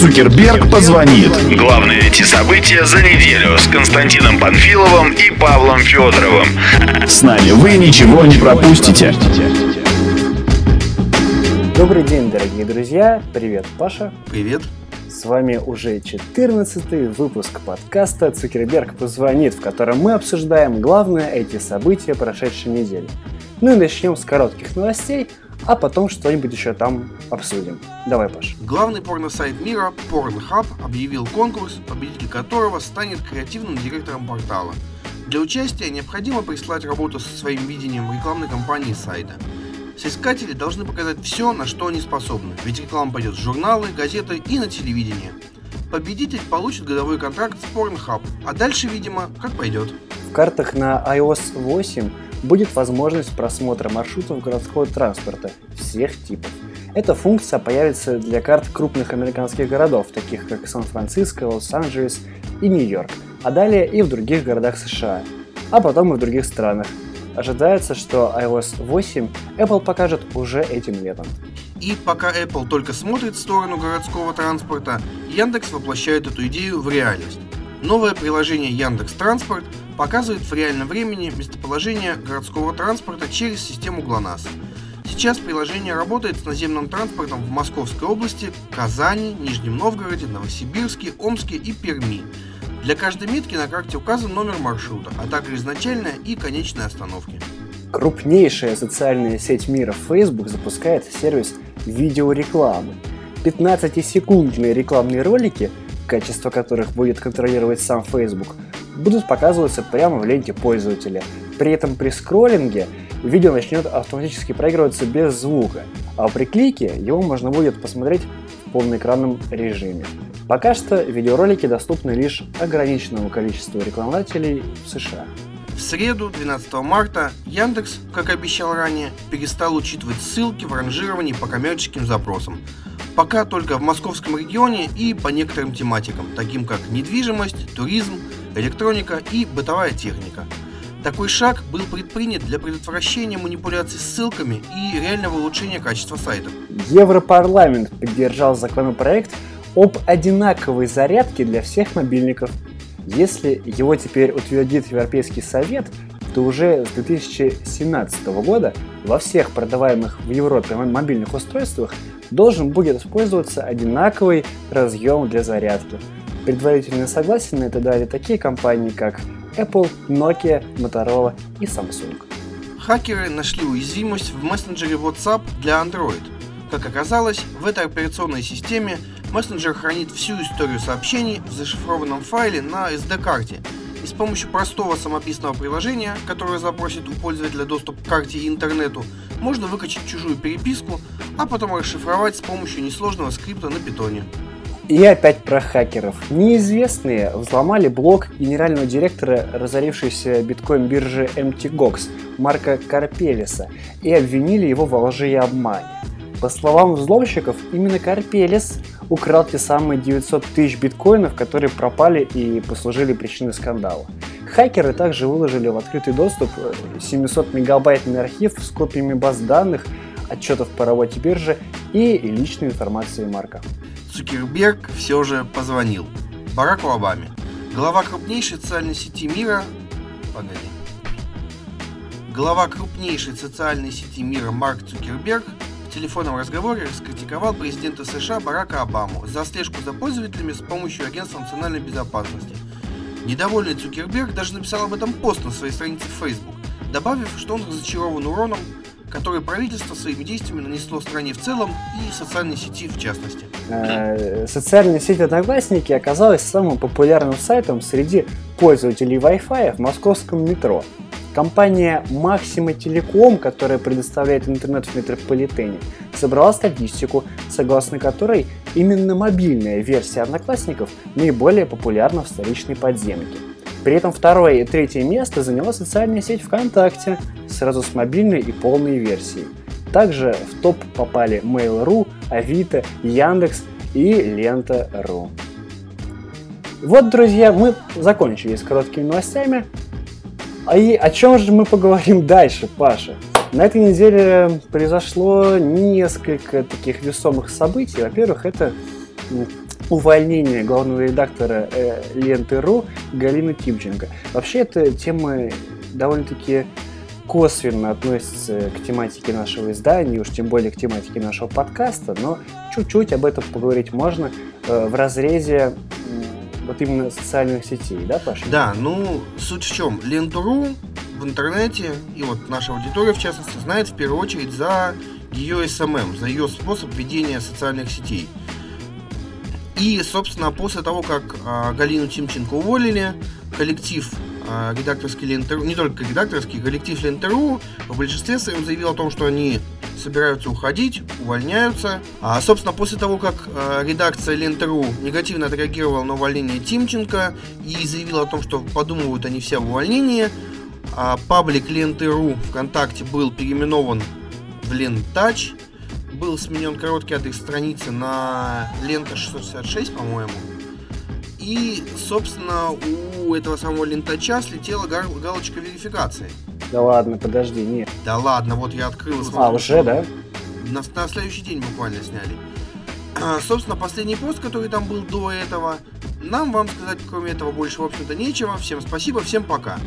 Цукерберг позвонит. Главные эти события за неделю с Константином Панфиловым и Павлом Федоровым. С нами вы ничего не пропустите. Добрый день, дорогие друзья. Привет, Паша. Привет. С вами уже 14 выпуск подкаста «Цукерберг позвонит», в котором мы обсуждаем главные эти события прошедшей недели. Ну и начнем с коротких новостей, а потом что-нибудь еще там обсудим. Давай, Паш. Главный порно-сайт мира, Pornhub, объявил конкурс, победитель которого станет креативным директором портала. Для участия необходимо прислать работу со своим видением рекламной кампании сайта. Соискатели должны показать все, на что они способны, ведь реклама пойдет в журналы, газеты и на телевидение. Победитель получит годовой контракт с Pornhub, а дальше, видимо, как пойдет. В картах на iOS 8 будет возможность просмотра маршрутов городского транспорта всех типов. Эта функция появится для карт крупных американских городов, таких как Сан-Франциско, Лос-Анджелес и Нью-Йорк, а далее и в других городах США, а потом и в других странах. Ожидается, что iOS 8 Apple покажет уже этим летом. И пока Apple только смотрит в сторону городского транспорта, Яндекс воплощает эту идею в реальность. Новое приложение Яндекс Транспорт показывает в реальном времени местоположение городского транспорта через систему ГЛОНАСС. Сейчас приложение работает с наземным транспортом в Московской области, Казани, Нижнем Новгороде, Новосибирске, Омске и Перми. Для каждой метки на карте указан номер маршрута, а также изначальная и конечная остановки. Крупнейшая социальная сеть мира Facebook запускает сервис видеорекламы. 15-секундные рекламные ролики, качество которых будет контролировать сам Facebook, будут показываться прямо в ленте пользователя. При этом при скроллинге видео начнет автоматически проигрываться без звука, а при клике его можно будет посмотреть в полноэкранном режиме. Пока что видеоролики доступны лишь ограниченному количеству рекламодателей в США. В среду, 12 марта, Яндекс, как обещал ранее, перестал учитывать ссылки в ранжировании по коммерческим запросам. Пока только в московском регионе и по некоторым тематикам, таким как недвижимость, туризм, электроника и бытовая техника. Такой шаг был предпринят для предотвращения манипуляций ссылками и реального улучшения качества сайта. Европарламент поддержал законопроект об одинаковой зарядке для всех мобильников. Если его теперь утвердит Европейский Совет, то уже с 2017 года во всех продаваемых в Европе мобильных устройствах должен будет использоваться одинаковый разъем для зарядки. Предварительное согласие на это дали такие компании, как Apple, Nokia, Motorola и Samsung. Хакеры нашли уязвимость в мессенджере WhatsApp для Android. Как оказалось, в этой операционной системе мессенджер хранит всю историю сообщений в зашифрованном файле на SD-карте, и с помощью простого самописного приложения, которое запросит у пользователя доступ к карте и интернету, можно выкачать чужую переписку, а потом расшифровать с помощью несложного скрипта на питоне. И опять про хакеров. Неизвестные взломали блог генерального директора разорившейся биткоин-биржи MTGOX Марка Карпелиса и обвинили его во лжи и обмане. По словам взломщиков, именно Карпелис украл те самые 900 тысяч биткоинов, которые пропали и послужили причиной скандала. Хакеры также выложили в открытый доступ 700 мегабайтный архив с копиями баз данных, отчетов по работе биржи и личной информации Марка. Цукерберг все же позвонил Бараку Обаме. Глава крупнейшей социальной сети мира... Погоди. Глава крупнейшей социальной сети мира Марк Цукерберг в телефонном разговоре раскритиковал президента США Барака Обаму за слежку за пользователями с помощью Агентства национальной безопасности. Недовольный Цукерберг даже написал об этом пост на своей странице в Facebook, добавив, что он разочарован уроном, который правительство своими действиями нанесло стране в целом и социальной сети в частности. Э, социальная сеть Одноклассники оказалась самым популярным сайтом среди пользователей Wi-Fi в московском метро. Компания Maxima Telecom, которая предоставляет интернет в метрополитене, собрала статистику, согласно которой именно мобильная версия Одноклассников наиболее популярна в столичной подземке. При этом второе и третье место заняла социальная сеть ВКонтакте, сразу с мобильной и полной версией. Также в топ попали Mail.ru, Авито, Яндекс и Лента.ру. Вот, друзья, мы закончили с короткими новостями. А и о чем же мы поговорим дальше, Паша? На этой неделе произошло несколько таких весомых событий. Во-первых, это увольнение главного редактора э, ленты.ру Галины Тимченко. Вообще, эта тема довольно-таки косвенно относится к тематике нашего издания, уж тем более к тематике нашего подкаста, но чуть-чуть об этом поговорить можно э, в разрезе вот именно социальных сетей, да, Паша? Да, ну, суть в чем? Ленту.ру в интернете, и вот наша аудитория, в частности, знает в первую очередь за ее SMM, за ее способ ведения социальных сетей. И, собственно, после того, как а, Галину Тимченко уволили, коллектив а, редакторский Лентеру, не только редакторский, коллектив Лентеру в большинстве своем заявил о том, что они собираются уходить, увольняются. А, собственно, после того, как а, редакция Лентеру негативно отреагировала на увольнение Тимченко и заявила о том, что подумывают они все об увольнении, а, паблик Ленты.ру ВКонтакте был переименован в Лентач, был сменен короткий адрес страницы на лента 666, по-моему. И, собственно, у этого самого лентача слетела галочка верификации. Да ладно, подожди, нет. Да ладно, вот я открыл. Смотрю, а, уже, да? На, на следующий день буквально сняли. А, собственно, последний пост, который там был до этого, нам вам сказать, кроме этого, больше, в общем-то, нечего. Всем спасибо, всем пока.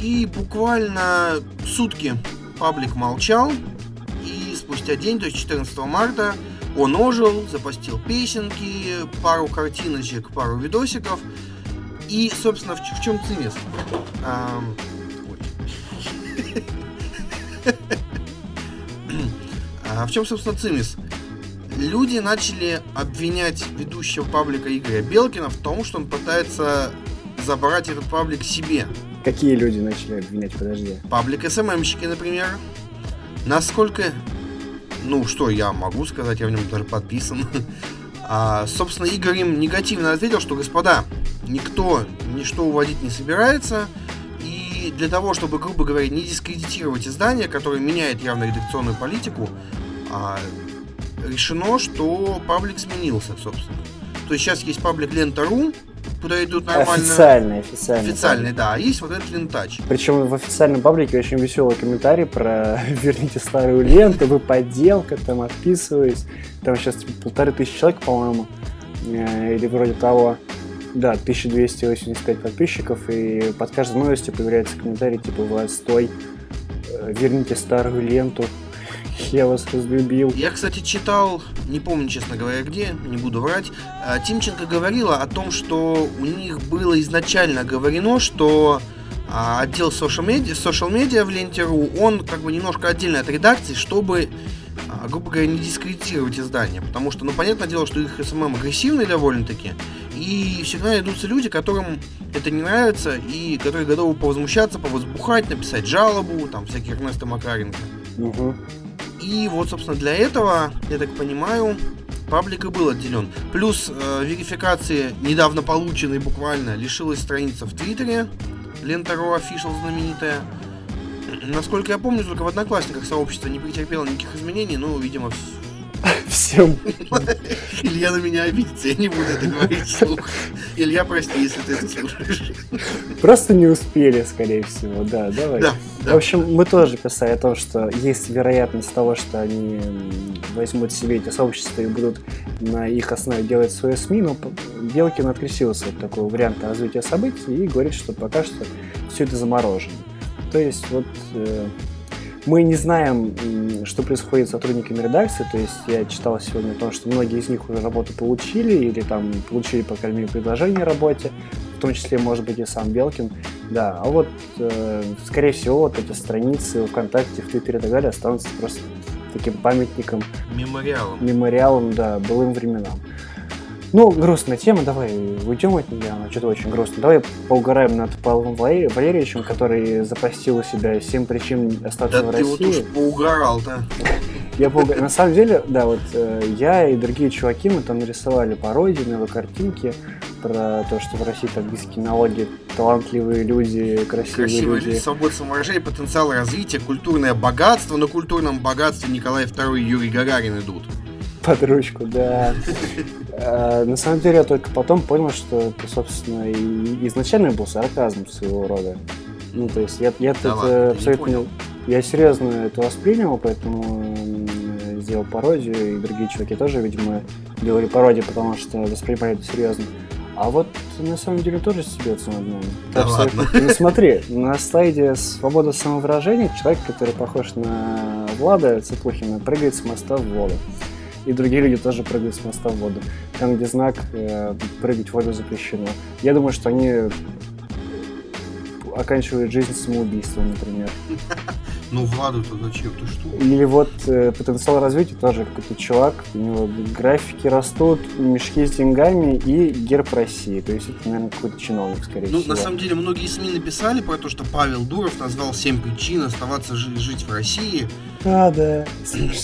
И буквально сутки паблик молчал, спустя день, то есть 14 марта, он ожил, запостил песенки, пару картиночек, пару видосиков. И, собственно, в, в чем цимис? Эм, а в чем, собственно, цимис? Люди начали обвинять ведущего паблика Игоря Белкина в том, что он пытается забрать этот паблик себе. Какие люди начали обвинять, подожди? Паблик СММщики, например. Насколько ну, что я могу сказать, я в нем даже подписан. А, собственно, Игорь им негативно ответил, что, господа, никто ничто уводить не собирается. И для того, чтобы, грубо говоря, не дискредитировать издание, которое меняет явно редакционную политику, а, решено, что паблик сменился, собственно. То есть сейчас есть паблик Лента.ру, куда идут нормально... Официальный, официальный. Официальный, да. А есть вот этот лентач. Причем в официальном паблике очень веселый комментарий про «Верните старую ленту, вы подделка, там отписываюсь». Там сейчас типа, полторы тысячи человек, по-моему, э, или вроде того. Да, 1285 подписчиков, и под каждой новостью появляется комментарий типа «Вы отстой, э, верните старую ленту, я вас разлюбил. Я, кстати, читал, не помню, честно говоря, где, не буду врать. А, Тимченко говорила о том, что у них было изначально оговорено, что а, отдел social media, social media в Ленте.ру, он как бы немножко отдельно от редакции, чтобы, а, грубо говоря, не дискредитировать издание. Потому что, ну, понятное дело, что их SMM агрессивный довольно-таки, и всегда найдутся люди, которым это не нравится, и которые готовы повозмущаться, повозбухать, написать жалобу, там, всяких Эрнеста Макаренко. Угу. И вот, собственно, для этого, я так понимаю, паблик и был отделен. Плюс э, верификации, недавно полученной буквально, лишилась страница в Твиттере, лента.ру official знаменитая. Насколько я помню, только в Одноклассниках сообщество не претерпело никаких изменений, но, видимо, Всем. Илья на меня обидится, я не буду это говорить вслух. Илья, прости, если ты это слушаешь. Просто не успели, скорее всего, да, давай. Да, да. В общем, мы тоже писали о том, что есть вероятность того, что они возьмут себе эти сообщества и будут на их основе делать свои СМИ, но Белкин открестился от такого варианта развития событий и говорит, что пока что все это заморожено. То есть вот э, мы не знаем, что происходит с сотрудниками редакции, то есть я читал сегодня о том, что многие из них уже работу получили или там получили, по крайней мере, предложение о работе, в том числе, может быть, и сам Белкин. Да, а вот, э, скорее всего, вот эти страницы ВКонтакте, в Твиттере и так далее останутся просто таким памятником. Мемориалом. Мемориалом, да, былым временам. Ну, грустная тема, давай уйдем от нее, она что-то очень грустно. Давай поугараем над Павлом Валерьевичем, который запостил у себя 7 причин остаться да в России. Да ты вот уж поугарал-то. Я поугар... На самом деле, да, вот э, я и другие чуваки, мы там нарисовали пародии, новые картинки про то, что в России так низкие налоги, талантливые люди, красивые, красивые люди. свобода самовыражения, потенциал развития, культурное богатство. На культурном богатстве Николай II и Юрий Гагарин идут под ручку, да. А, на самом деле я только потом понял, что это, собственно, и изначально был сарказм своего рода. Ну, то есть я, я да это абсолютно... Я серьезно это воспринял, поэтому сделал пародию, и другие чуваки тоже, видимо, делали пародию, потому что воспринимали это серьезно. А вот на самом деле тоже стебется над нами. Да ладно. Ну смотри, на слайде «Свобода самовыражения» человек, который похож на Влада Цыплухина, прыгает с моста в воду. И другие люди тоже прыгают с моста в воду. Там, где знак э, «Прыгать в воду запрещено». Я думаю, что они оканчивают жизнь самоубийством, например. Ну, Владу-то зачем? Ты что? Или вот э, потенциал развития тоже какой-то чувак, у него графики растут, мешки с деньгами и герб России. То есть это, наверное, какой-то чиновник, скорее Ну, всего. на самом деле, многие СМИ написали про то, что Павел Дуров назвал 7 причин оставаться жи- жить в России. А, да.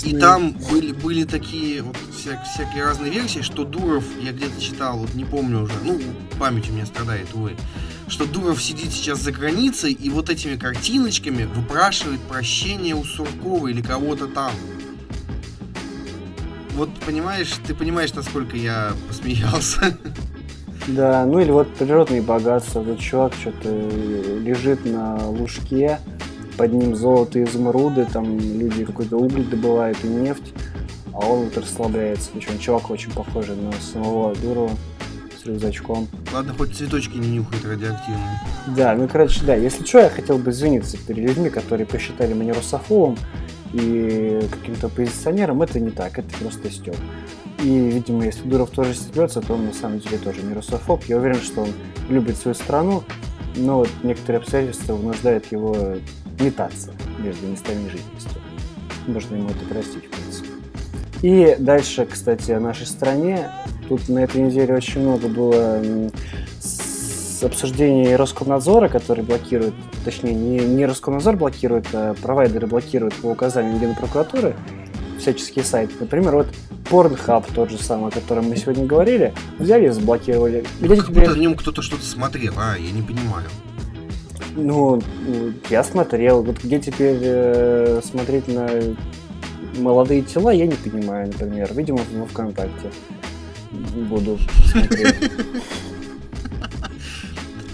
И там были, были такие вот вся- всякие разные версии, что Дуров, я где-то читал, вот не помню уже, ну, память у меня страдает, увы, что Дуров сидит сейчас за границей и вот этими картиночками выпрашивает прощение у Суркова или кого-то там. Вот понимаешь, ты понимаешь, насколько я посмеялся. Да, ну или вот природные богатства. Вот чувак что-то лежит на лужке, под ним золото и изумруды, там люди какой-то уголь добывают и нефть, а он вот расслабляется. Причем чувак очень похожий на самого Дурова рюкзачком. Ладно, хоть цветочки не нюхает радиоактивные. Да, ну короче, да, если что, я хотел бы извиниться перед людьми, которые посчитали меня русофобом и каким-то оппозиционером, это не так, это просто стёб. И, видимо, если Дуров тоже стебется, то он на самом деле тоже не русофоб. Я уверен, что он любит свою страну, но вот некоторые обстоятельства вынуждают его метаться между местами жительства. Можно ему это простить, в принципе. И дальше, кстати, о нашей стране. Тут на этой неделе очень много было обсуждений Роскомнадзора, который блокирует, точнее, не, не Роскомнадзор блокирует, а провайдеры блокируют по указанию Генпрокуратуры всяческие сайты. Например, вот Pornhub, тот же самый, о котором мы сегодня говорили, взяли и заблокировали. Где Как теперь... будто в нем кто-то что-то смотрел, а, я не понимаю. Ну, ну, я смотрел. Вот где теперь э, смотреть на молодые тела, я не понимаю, например. Видимо, во ВКонтакте буду смотреть.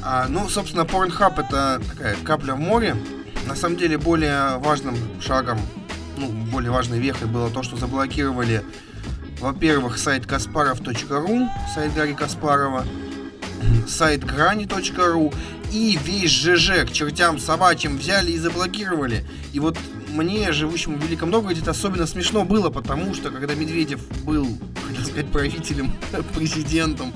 А, ну, собственно, Pornhub это такая капля в море. На самом деле, более важным шагом, ну, более важной вехой было то, что заблокировали, во-первых, сайт kasparov.ru, сайт Гарри Каспарова, сайт грани.ру и весь ЖЖ к чертям собачьим взяли и заблокировали. И вот мне, живущему в Великом Новгороде, это особенно смешно было, потому что когда Медведев был, хотел сказать, правителем, президентом,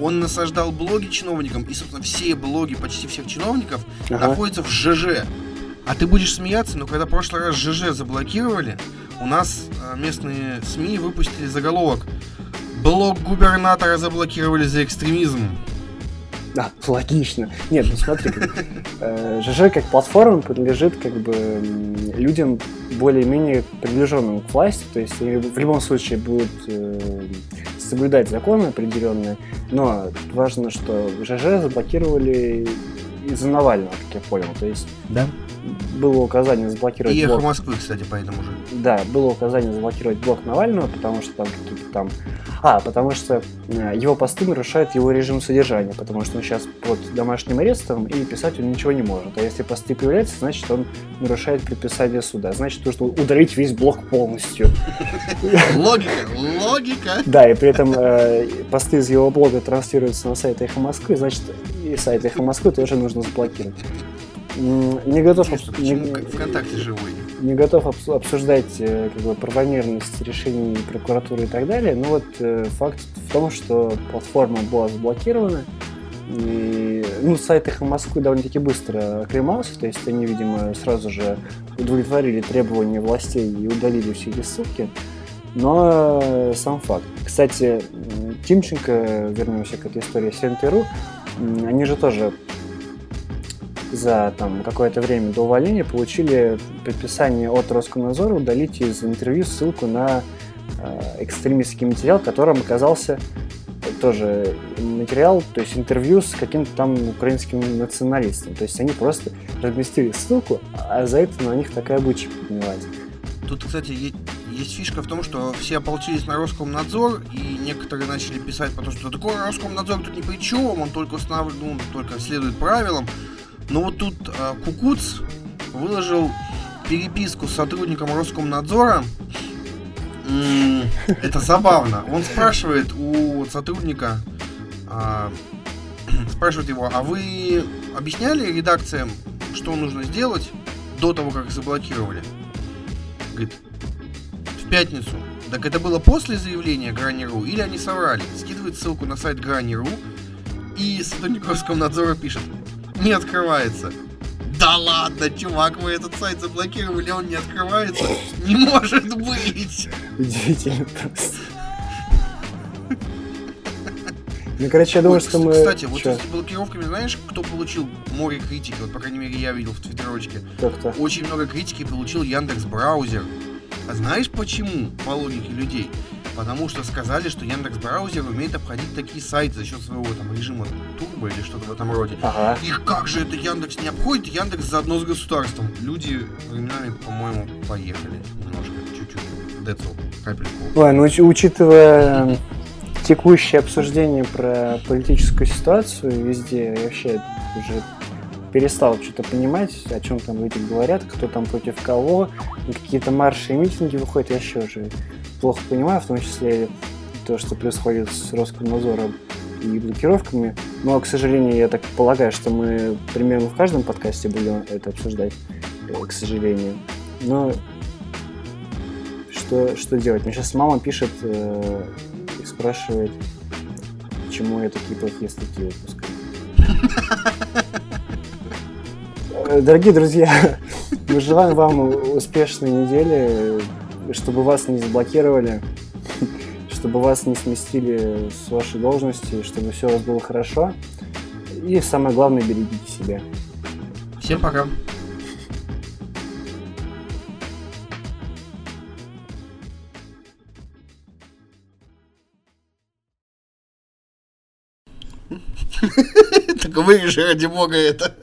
он насаждал блоги чиновникам, и, собственно, все блоги почти всех чиновников Ага. находятся в ЖЖ. А ты будешь смеяться, но когда в прошлый раз ЖЖ заблокировали, у нас э, местные СМИ выпустили заголовок «Блог губернатора заблокировали за экстремизм». Да, логично. Нет, ну смотри, как, э, ЖЖ как платформа принадлежит как бы людям более-менее приближенным к власти, то есть они в любом случае будут э, соблюдать законы определенные, но важно, что ЖЖ заблокировали из-за Навального, как я понял, то есть Да? было указание заблокировать И «Эхо блог Москвы», кстати, поэтому же. да, было указание заблокировать блог Навального, потому что там какие-то там... А, потому что э, его посты нарушают его режим содержания, потому что он сейчас под домашним арестом, и писать он ничего не может. А если посты появляются, значит, он нарушает предписание суда. Значит, нужно удалить весь блог полностью. Логика, логика. Да, и при этом э, посты из его блога транслируются на сайт Эхо Москвы, значит, и сайт Эхо Москвы тоже нужно заблокировать. Не готов... Конечно, не- почему ВКонтакте живой? не готов обс- обсуждать э, как бы, правомерность решений прокуратуры и так далее, но вот э, факт в том, что платформа была заблокирована, и, ну, сайт Эхо Москвы довольно-таки быстро оклемался, то есть они, видимо, сразу же удовлетворили требования властей и удалили все эти ссылки, но э, сам факт. Кстати, Тимченко, вернемся к этой истории с НТРУ, они же тоже за там, какое-то время до увольнения получили предписание от Роскомнадзора удалить из интервью ссылку на э, экстремистский материал, которым оказался тоже материал, то есть интервью с каким-то там украинским националистом. То есть они просто разместили ссылку, а за это на них такая буча поднялась. Тут, кстати, е- есть фишка в том, что все ополчились на Роскомнадзор, и некоторые начали писать потому что такой Роскомнадзор тут ни при чем, он только устанавливает, ну, только следует правилам. Но вот тут э, Кукуц выложил переписку с сотрудником Роскомнадзора, Это забавно. Он спрашивает у сотрудника, а, спрашивает его, а вы объясняли редакциям, что нужно сделать до того, как заблокировали? Говорит, в пятницу. Так это было после заявления Грани.ру или они соврали? Скидывает ссылку на сайт Грани.ру и сотрудник Роскомнадзора пишет, не открывается. Да ладно, чувак, вы этот сайт заблокировали, он не открывается? Не может быть! Удивительно просто. Ну, короче, я думаю, Ой, что мы... Кстати, вот с блокировками, знаешь, кто получил море критики? Вот, по крайней мере, я видел в твиттерочке. Кто-кто? Очень много критики получил Яндекс Браузер. А знаешь почему? По логике людей. Потому что сказали, что Яндекс Браузер умеет обходить такие сайты за счет своего там режима турбо или что-то в этом роде. Ага. И как же это Яндекс не обходит? Яндекс заодно с государством. Люди временами, по-моему, поехали немножко, чуть-чуть. Децл, капельку. Ой, ну уч- учитывая текущее обсуждение про политическую ситуацию везде, я вообще уже перестал что-то понимать, о чем там люди говорят, кто там против кого, какие-то марши и митинги выходят, я еще уже плохо понимаю, в том числе то, что происходит с Роскомнадзором и блокировками. Но, к сожалению, я так полагаю, что мы примерно в каждом подкасте будем это обсуждать, э, к сожалению. Но что, что делать? Мне сейчас мама пишет э, и спрашивает, почему я такие плохие статьи выпускаю. Дорогие друзья, мы желаем вам успешной недели, чтобы вас не заблокировали, чтобы вас не сместили с вашей должности, чтобы все у вас было хорошо. И самое главное, берегите себя. Всем пока. Так вырежи ради бога это.